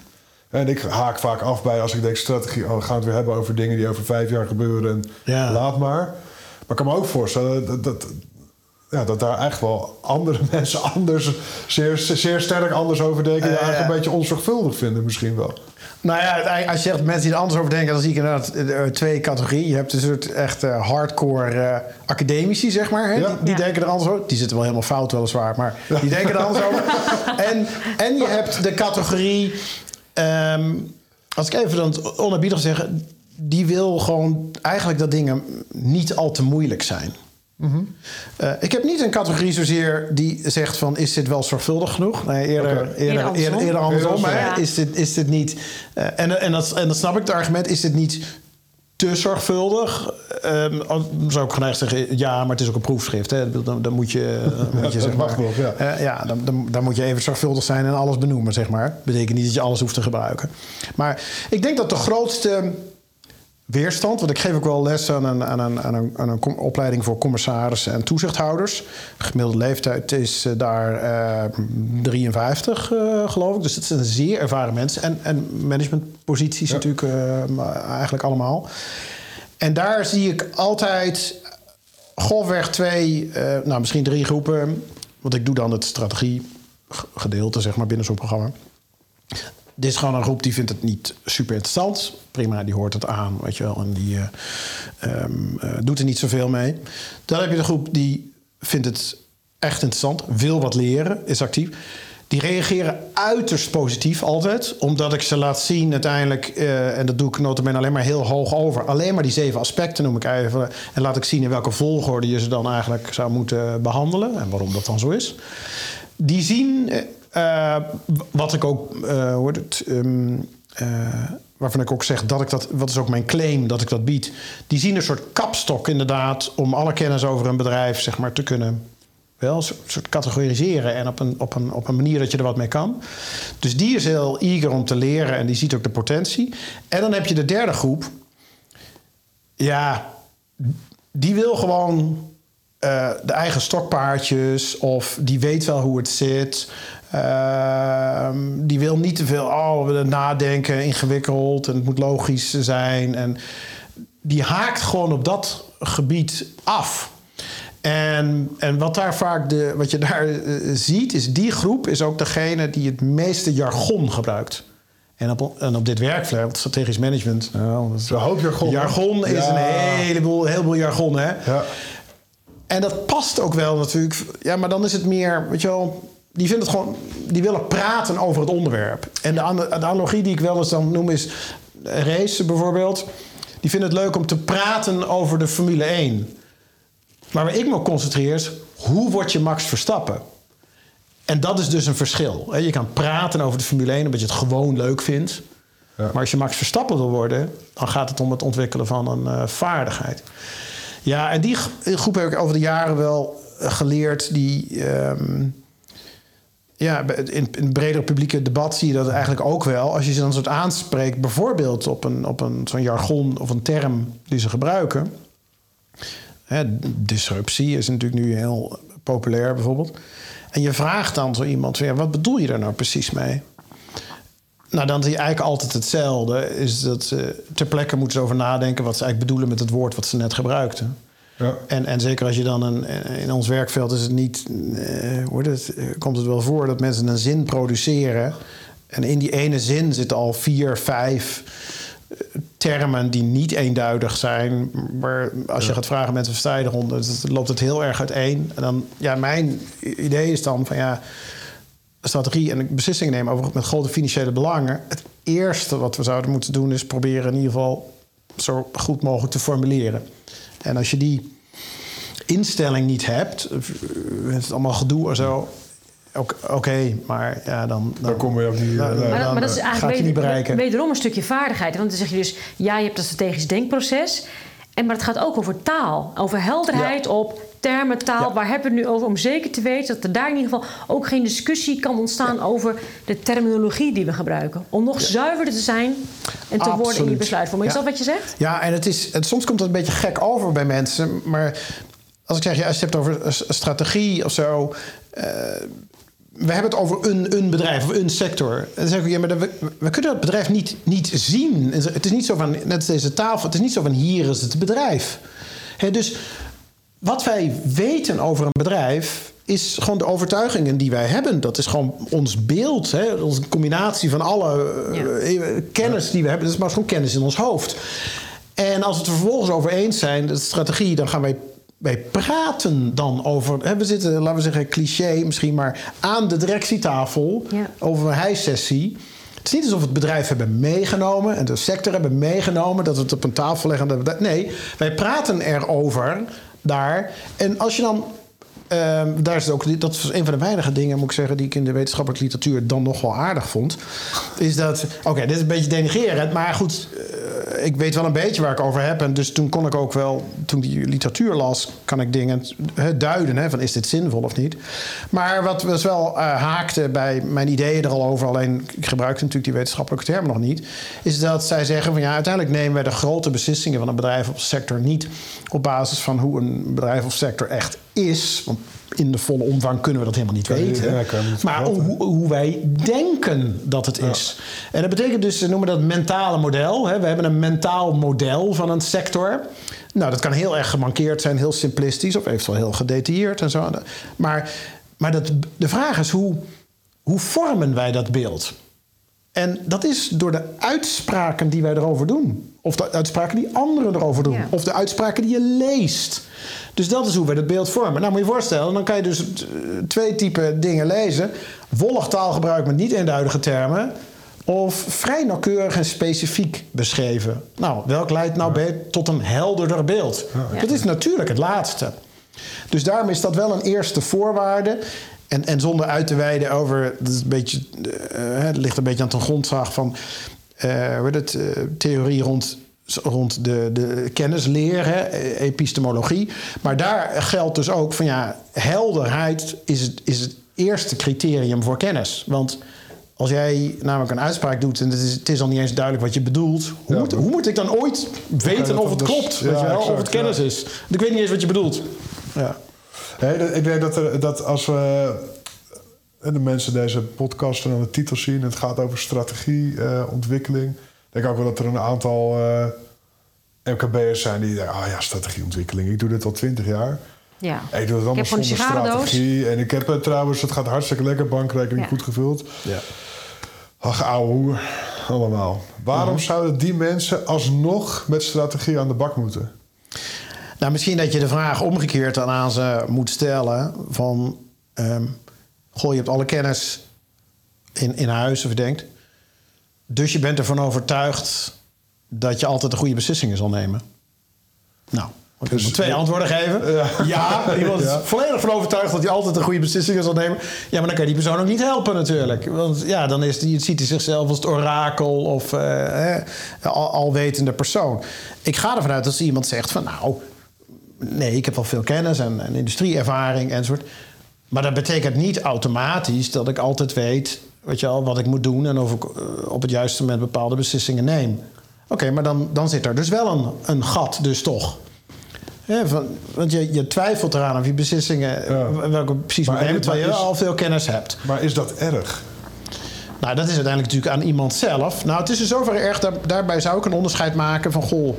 En ik haak vaak af bij als ik denk strategie... Oh, we gaan het weer hebben over dingen die over vijf jaar gebeuren. En Ja. laat maar. Maar ik kan me ook voorstellen dat... dat ja, dat daar echt wel andere mensen anders, zeer, zeer sterk anders over denken. Die Eh, eigenlijk ja. een beetje onzorgvuldig vinden misschien wel. Nou ja, als je zegt mensen die er anders over denken, dan zie ik inderdaad eh, twee categorieën. Je hebt een soort echt eh, hardcore eh, academici, zeg maar. Hè? Ja. Die, die Ja. denken er anders over. Die zitten wel helemaal fout, weliswaar, maar die denken er anders over. En, en je hebt de categorie, ehm, als ik even dan het onerbiedig zeg, die wil gewoon eigenlijk dat dingen niet al te moeilijk zijn. Eh, ik heb niet een categorie zozeer die zegt van is dit wel zorgvuldig genoeg? Nee, eerder, eerder, Eerder andersom. eerder, eerder. Is, dit, is dit niet... eh, en, en, dat, en dat snap ik het argument. Is dit niet te zorgvuldig? Dan zou ik geneigd zeggen, ja, maar het is ook een proefschrift. Hè? Dan, dan, moet je, dan moet je dat zeg mag maar, ja. eh, ja, dan, dan, dan moet je even zorgvuldig zijn en alles benoemen, zeg maar. Betekent niet dat je alles hoeft te gebruiken. Maar ik denk dat de grootste weerstand. Want ik geef ook wel les aan een, aan een, aan een, aan een opleiding voor commissarissen en toezichthouders. De gemiddelde leeftijd is eh, daar eh, 53, eh, geloof ik. Dus het zijn zeer ervaren mensen. En, en managementposities Ja. natuurlijk eh, eigenlijk allemaal. En daar zie ik altijd golfweg twee, eh, nou misschien drie groepen. Want ik doe dan het strategiegedeelte zeg maar, binnen zo'n programma. Dit is gewoon een groep die vindt het niet super interessant. Prima, die hoort het aan, weet je wel. En die eh, ehm, eh, doet er niet zoveel mee. Dan heb je de groep die vindt het echt interessant. Wil wat leren, is actief. Die reageren uiterst positief altijd. Omdat ik ze laat zien uiteindelijk... eh, en dat doe ik notabene alleen maar heel hoog over. Alleen maar die zeven aspecten noem ik even. En laat ik zien in welke volgorde je ze dan eigenlijk zou moeten behandelen. En waarom dat dan zo is. Die zien, eh, wat ik ook, eh ehm, eh, waarvan ik ook zeg dat ik dat, wat is ook mijn claim dat ik dat bied. Die zien een soort kapstok inderdaad om alle kennis over een bedrijf zeg maar te kunnen wel een soort categoriseren en op een, op, een, op een manier dat je er wat mee kan. Dus die is heel eager om te leren en die ziet ook de potentie. En dan heb je de derde groep. Ja, die wil gewoon eh, de eigen stokpaardjes of die weet wel hoe het zit. Ehm, die wil niet te veel oh, we nadenken, ingewikkeld en het moet logisch zijn. En die haakt gewoon op dat gebied af. En, en wat daar vaak de, wat je daar eh, ziet, is die groep is ook degene die het meeste jargon gebruikt. En op, en op dit werkveld, strategisch management. Nou, dat is- Een hoop jargon? Jargon is Ja. een heleboel, heleboel jargon, hè? Ja. En dat past ook wel natuurlijk. Ja, maar dan is het meer, weet je wel. Die vinden het gewoon, die willen praten over het onderwerp. En de, de analogie die ik wel eens dan noem is race bijvoorbeeld. Die vinden het leuk om te praten over de Formule 1. Maar waar ik me op concentreer is, hoe word je Max Verstappen? En dat is dus een verschil. Je kan praten over de Formule 1 omdat je het gewoon leuk vindt. Ja. Maar als je Max Verstappen wil worden, dan gaat het om het ontwikkelen van een eh, vaardigheid. Ja, en die groep heb ik over de jaren wel eh, geleerd. Die, ehm, ja, in, in het bredere publieke debat zie je dat eigenlijk ook wel. Als je ze dan soort aanspreekt, bijvoorbeeld op, een, op een, zo'n jargon of een term die ze gebruiken. Hè, disruptie is natuurlijk nu heel populair bijvoorbeeld. En je vraagt dan zo iemand, ja, wat bedoel je daar nou precies mee? Nou, dan zie je eigenlijk altijd hetzelfde. Is dat ze ter plekke moeten ze over nadenken wat ze eigenlijk bedoelen met het woord wat ze net gebruikten. Ja. En, en zeker als je dan een, in ons werkveld is het niet, eh, het, komt het wel voor dat mensen een zin produceren. En in die ene zin zitten al vier, vijf eh, termen die niet eenduidig zijn. Maar als je gaat vragen mensen versta je eronder, dan loopt het heel erg uiteen. En dan, ja, mijn idee is dan van ja, strategie en beslissingen nemen over met grote financiële belangen. Het eerste wat we zouden moeten doen is proberen in ieder geval zo goed mogelijk te formuleren. En als je die instelling niet hebt, eh, het is allemaal gedoe en zo. Oké, maar ja, dan, dan Dan kom je ook niet... Dan- eh, nee. Maar, dat, dan, maar dat is eigenlijk je niet weder- bereiken. wederom een stukje vaardigheid. Want dan zeg je dus, ja, je hebt dat strategisch denkproces. En, maar het gaat ook over taal. Over helderheid op termen, taal, waar hebben we het nu over? Om zeker te weten dat er daar in ieder geval ook geen discussie kan ontstaan over de terminologie die we gebruiken. Om nog zuiverder te zijn en te worden in Absoluut. besluitvorming. Is dat wat je zegt? Ja, en het is, het, soms komt het een beetje gek over bij mensen. Maar als ik zeg, ja, als je het hebt over strategie of zo. eh, we hebben het over een, een bedrijf of een sector. En dan zeg ik, ja, maar we, we kunnen dat bedrijf niet, niet zien. Het is niet zo van, net als deze tafel, het is niet zo van hier is het bedrijf. Hè, dus wat wij weten over een bedrijf is gewoon de overtuigingen die wij hebben. Dat is gewoon ons beeld, hè? onze combinatie van alle eh, eh, kennis die we hebben. Dat is maar gewoon kennis in ons hoofd. En als we het er vervolgens over eens zijn, de strategie, dan gaan wij, wij praten dan over. Hè, we zitten, laten we zeggen, cliché misschien, maar aan de directietafel Ja. over een hijsessie. Het is niet alsof het bedrijf hebben meegenomen en de sector hebben meegenomen, dat we het op een tafel leggen. Nee, wij praten erover daar. En als je dan. Ehm, daar is ook, dat was een van de weinige dingen, moet ik zeggen, die ik in de wetenschappelijke literatuur dan nog wel aardig vond. Is dat, oké, dit is een beetje denigrerend, maar goed, eh, ik weet wel een beetje waar ik over heb. En dus toen kon ik ook wel, toen die literatuur las, kan ik dingen duiden. Van is dit zinvol of niet? Maar wat dus wel eh, haakte bij mijn ideeën er al over, alleen ik gebruikte natuurlijk die wetenschappelijke termen nog niet, is dat zij zeggen van ja, uiteindelijk nemen wij de grote beslissingen van een bedrijf of sector niet op basis van hoe een bedrijf of sector echt is. Want in de volle omvang kunnen we dat helemaal niet weten. ja, niet maar hoe, hoe wij denken dat het is. En dat betekent dus, ze noemen dat mentale model. Hè. We hebben een mentaal model van een sector. Nou, dat kan heel erg gemankeerd zijn, heel simplistisch of eventueel heel gedetailleerd en zo. Maar, maar dat, de vraag is hoe, hoe vormen wij dat beeld? En dat is door de uitspraken die wij erover doen. Of de uitspraken die anderen erover doen. Ja. Of de uitspraken die je leest. Dus dat is hoe wij dat beeld vormen. Nou, moet je je voorstellen, dan kan je dus eh, twee typen dingen lezen. Wollig taalgebruik met niet eenduidige termen. Of vrij nauwkeurig en specifiek beschreven. Nou, welk leidt nou bij tot een helderder beeld? Dat is natuurlijk het laatste. Dus daarom is dat wel een eerste voorwaarde. En, en zonder uit te wijden over. Dat is een beetje, eh, het ligt een beetje aan ten grondslag van. Eh, het, eh, theorie rond, rond de, de kennisleer, hè, eh, epistemologie. Maar daar geldt dus ook van ja, helderheid is het, is het eerste criterium voor kennis. Want als jij namelijk een uitspraak doet en het is, het is al niet eens duidelijk wat je bedoelt, hoe, Ja, moet, hoe moet ik dan ooit weten of het dus- klopt? ja, weet je wel, of het kennis ja. is? Want ik weet niet eens wat je bedoelt. Ja. Nee, ik denk dat, er, dat als we eh, de mensen deze podcast aan de titel zien... en het gaat over strategie, eh, ontwikkeling... denk ik ook wel dat er een aantal eh, MKB'ers zijn die zeggen... ah ja, strategieontwikkeling, ik doe dit al twintig jaar. Ja. Ik doe het allemaal zonder strategie. En ik heb het trouwens, het gaat hartstikke lekker, bankrekening Ja. goed gevuld. Ja. Ach, ouwe hoer, allemaal. Waarom zouden die mensen alsnog met strategie aan de bak moeten? Nou, misschien dat je de vraag omgekeerd dan aan ze moet stellen: van. ehm, goh, je hebt alle kennis in, in huis, of denkt. Dus je bent ervan overtuigd dat je altijd de goede beslissingen zal nemen. Nou, ik Dus- twee antwoorden geven. Ja. Ja, iemand is Ja. volledig van overtuigd dat hij altijd de goede beslissingen zal nemen. Ja, maar dan kan je die persoon ook niet helpen natuurlijk. Want ja, dan is die, ziet hij zichzelf als het orakel of eh, al, alwetende persoon. Ik ga ervan uit dat als iemand zegt van nou, nee, ik heb wel veel kennis en, en industrieervaring enzovoort. Maar dat betekent niet automatisch dat ik altijd weet weet je al, wat ik moet doen en of ik eh, op het juiste moment bepaalde beslissingen neem. Oké, maar dan, dan zit er dus wel een, een gat, dus toch. Van, want je, je twijfelt eraan of je beslissingen, Ja. eh, welke precies Maar terwijl je maar is- al veel kennis hebt. Maar is dat erg? Nou, dat is uiteindelijk natuurlijk aan iemand zelf. Nou, het is in zoverre erg, daar, daarbij zou ik een onderscheid maken van... goh,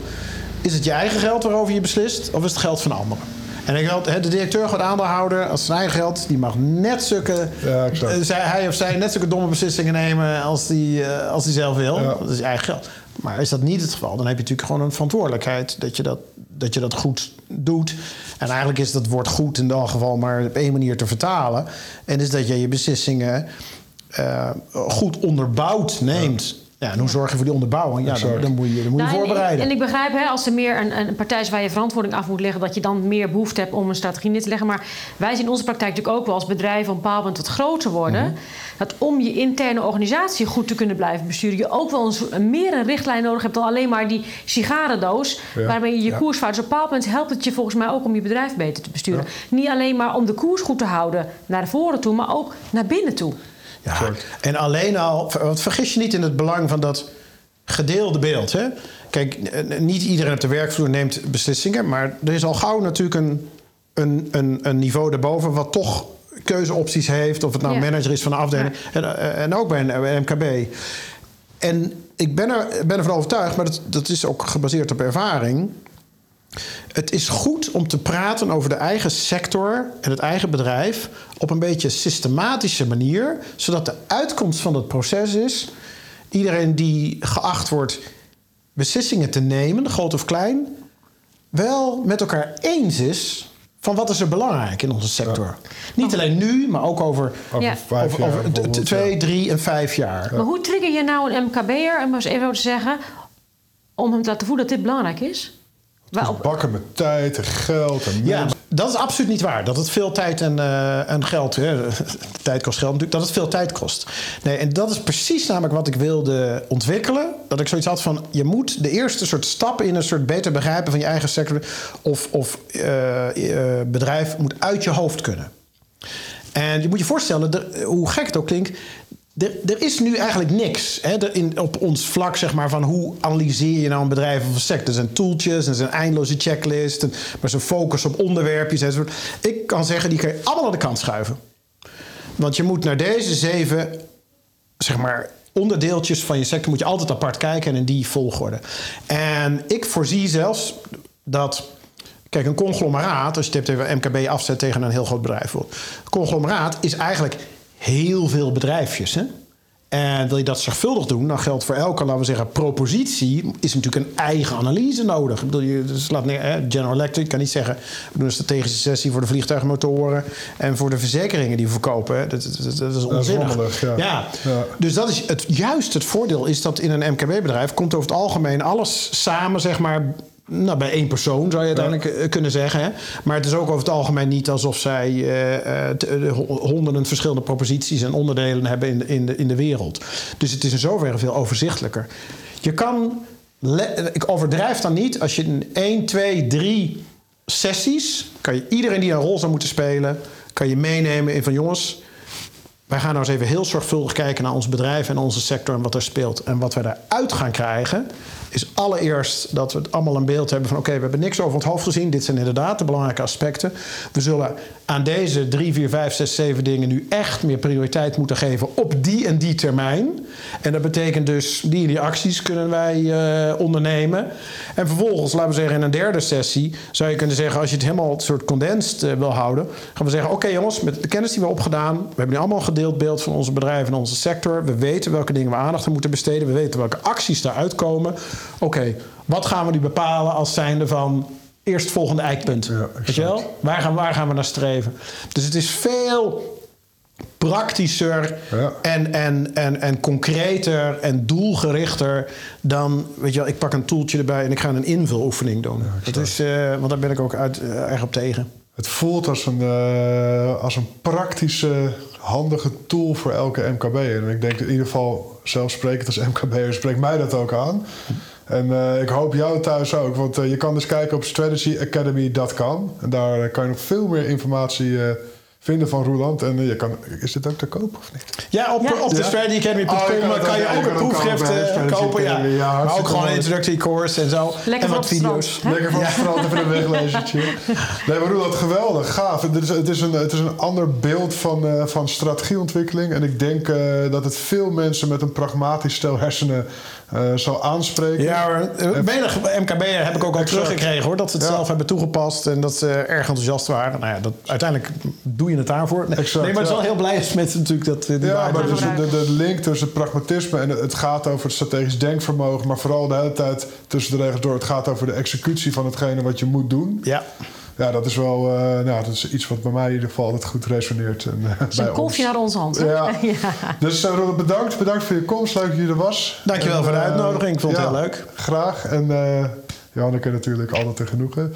is het je eigen geld waarover je beslist... of is het geld van anderen? En ik hè, de directeur, gewoon aandeelhouder, als zijn eigen geld... die mag net zulke, Ja, eh, zij, hij of zij net zulke domme beslissingen nemen... als die, eh, als die zelf wil. Ja. Dat is eigen geld. Maar is dat niet het geval, dan heb je natuurlijk gewoon een verantwoordelijkheid... dat je dat, dat, je dat goed doet. En eigenlijk is dat woord goed in dat geval maar op één manier te vertalen. En is dat je je beslissingen eh, goed onderbouwd neemt. Ja, en hoe zorg je voor die onderbouwing? Ja, dan, moet je, dan moet je Nou, en- voorbereiden. En, ik begrijp, hè, als er meer een, een partij is waar je verantwoording af moet leggen, dat je dan meer behoefte hebt om een strategie neer te leggen. Maar wij zien in onze praktijk natuurlijk ook wel als bedrijven op een bepaald moment wat groter worden. Mhm. Dat om je interne organisatie goed te kunnen blijven besturen, je ook wel een, meer een richtlijn nodig hebt dan alleen maar die sigarendoos. Ja. Waarmee je je Ja. koers vaart. Dus op een bepaald moment helpt het je volgens mij ook om je bedrijf beter te besturen. Niet alleen maar om de koers goed te houden naar voren toe, maar ook naar binnen toe. Ja, en alleen al, want vergis je niet in het belang van dat gedeelde beeld. Hè? Kijk, niet iedereen op de werkvloer neemt beslissingen, maar er is al gauw natuurlijk een, een, een, een niveau daarboven wat toch keuzeopties heeft, of het nou Ja. manager is van een afdeling, en, eh, en ook bij een, bij een MKB. En ik ben, er, ben ervan overtuigd, maar dat, dat is ook gebaseerd op ervaring. Het is goed om te praten over de eigen sector en het eigen bedrijf op een beetje systematische manier, zodat de uitkomst van het proces is: iedereen die geacht wordt beslissingen te nemen, groot of klein, wel met elkaar eens is van wat is er belangrijk in onze sector. Niet alleen nu, maar ook over, Over Ja. vijf twee, ja. drie en vijf jaar. Maar hoe trigger je nou een MKB'er, om maar eens even te zeggen, om hem te laten voelen dat dit belangrijk is? Waarop, Bakken met tijd en geld en Ja, dat is absoluut niet waar. Dat het veel tijd en, eh, en geld... Hè, tijd kost geld natuurlijk. Dat het veel tijd kost. Nee, en dat is precies namelijk wat ik wilde ontwikkelen. Dat ik zoiets had van... je moet de eerste soort stappen in een soort beter begrijpen... van je eigen sector of, of eh, eh, bedrijf moet uit je hoofd kunnen. En je moet je voorstellen, hoe gek het ook klinkt... Er, er is nu eigenlijk niks hè, in, op ons vlak, zeg maar, van hoe analyseer je nou een bedrijf of een sector. Er zijn tooltjes, er zijn eindeloze checklists, maar zo'n focus op onderwerpjes. Ik kan zeggen, die kan je allemaal aan de kant schuiven. Want je moet naar deze zeven, zeg maar, onderdeeltjes van je sector moet je altijd apart kijken en in die volgorde. En ik voorzie zelfs dat. Kijk, een conglomeraat, als je het hebt even MKB afzet tegen een heel groot bedrijf. Een conglomeraat is eigenlijk heel veel bedrijfjes. Hè? En wil je dat zorgvuldig doen, dan geldt voor elke, laten we zeggen, propositie, is natuurlijk een eigen analyse nodig. Ik bedoel, je, dus laat neer, hè, General Electric kan niet zeggen, we doen een strategische sessie voor de vliegtuigmotoren en voor de verzekeringen die we verkopen. Hè. Dat, dat, dat is onzinnig. ja. ja. Ja. Dus dat is het, juist het voordeel is dat in een MKB-bedrijf komt over het algemeen alles samen, zeg maar. Nou, bij één persoon zou je uiteindelijk eh, kunnen zeggen. Hè? Maar het is ook over het algemeen niet alsof zij eh, eh, honderden verschillende proposities en onderdelen hebben in de, in, de, in de wereld. Dus het is in zoverre veel overzichtelijker. Je kan, ik overdrijf dan niet, als je in 1, 2, 3 sessies, kan je iedereen die een rol zou moeten spelen, kan je meenemen in van jongens, wij gaan nou eens even heel zorgvuldig kijken naar ons bedrijf en onze sector en wat er speelt. En wat we daaruit gaan krijgen, is allereerst dat we het allemaal een beeld hebben van: oké, we hebben niks over het hoofd gezien. Dit zijn inderdaad de belangrijke aspecten. We zullen aan deze drie, vier, vijf, zes, zeven dingen nu echt meer prioriteit moeten geven op die en die termijn. En dat betekent dus die en die acties kunnen wij eh, ondernemen. En vervolgens, laten we zeggen, in een derde sessie zou je kunnen zeggen, als je het helemaal een soort condensed eh, wil houden, gaan we zeggen: oké jongens, met de kennis die we opgedaan, we hebben nu allemaal een gedeeld beeld van onze bedrijf en onze sector. We weten welke dingen we aandacht aan moeten besteden. We weten welke acties daaruit komen. Oké, wat gaan we nu bepalen als zijnde van eerstvolgende eikpunt? Ja, Weet je wel? Waar gaan, waar gaan we naar streven? Dus het is veel praktischer Ja. en, en, en, en concreter en doelgerichter dan, weet je wel, ik pak een toeltje erbij en ik ga een invuloefening doen. dat is, eh, want daar ben ik ook uit, eh, erg op tegen. Het voelt als een, eh, als een praktische, handige tool voor elke MKB'er. En ik denk in ieder geval, zelf sprekend als MKB'er, spreekt mij dat ook aan. En eh, ik hoop jou thuis ook, want eh, je kan dus kijken op strategyacademy.com. En daar eh, kan je nog veel meer informatie vinden van Roeland. En eh, je kan, is dit ook te koop of niet? Ja, op, Ja. op de Ja? strategyacademy.com Oh, kan kan je ook- een proefschrift kopen, eh, Strategy kopen. Ja. Maar ook gewoon een mooi. introductory course en zo. Lekker en van wat strand, video's. Lekker van het strand even een weglezertje. Nee, maar Roeland, geweldig, gaaf. Het is, het is, een, het is een ander beeld van, eh, van strategieontwikkeling. En ik denk eh, dat het veel mensen met een pragmatisch stel hersenen eh, zal aanspreken. Ja, maar menig MKB'er heb ik ook al Exact. teruggekregen hoor. Dat ze het Ja. zelf hebben toegepast en dat ze erg enthousiast waren. Nou ja, dat, uiteindelijk doe je het daarvoor. Nee, Exact, nee maar het is wel heel blij als mensen natuurlijk dat... eh, die Ja, maar dus de, de link tussen het pragmatisme en het gaat over het strategisch denkvermogen, maar vooral de hele tijd tussen de regels door, het gaat over de executie van hetgene wat je moet doen. Ja. ja, dat is wel uh, nou, dat is iets wat bij mij in ieder geval altijd goed resoneert. En, uh, is een kolfje naar onze hand. Ja. ja. Dus uh, bedankt. Bedankt voor je komst. Leuk dat je er was. Dankjewel en, voor de uitnodiging. Ik vond het heel leuk. Graag. En Janneke natuurlijk altijd te genoegen.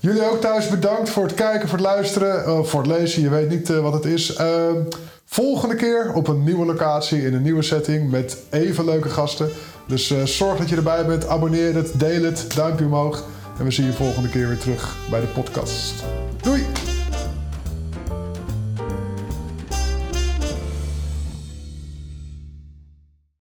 Jullie ook thuis bedankt voor het kijken, voor het luisteren, voor het lezen. Je weet niet wat het is. Ehm, volgende keer op een nieuwe locatie, in een nieuwe setting, met even leuke gasten. Dus zorg dat je erbij bent. Abonneer het, deel het, duimpje omhoog. En we zien je volgende keer weer terug bij de podcast. Doei!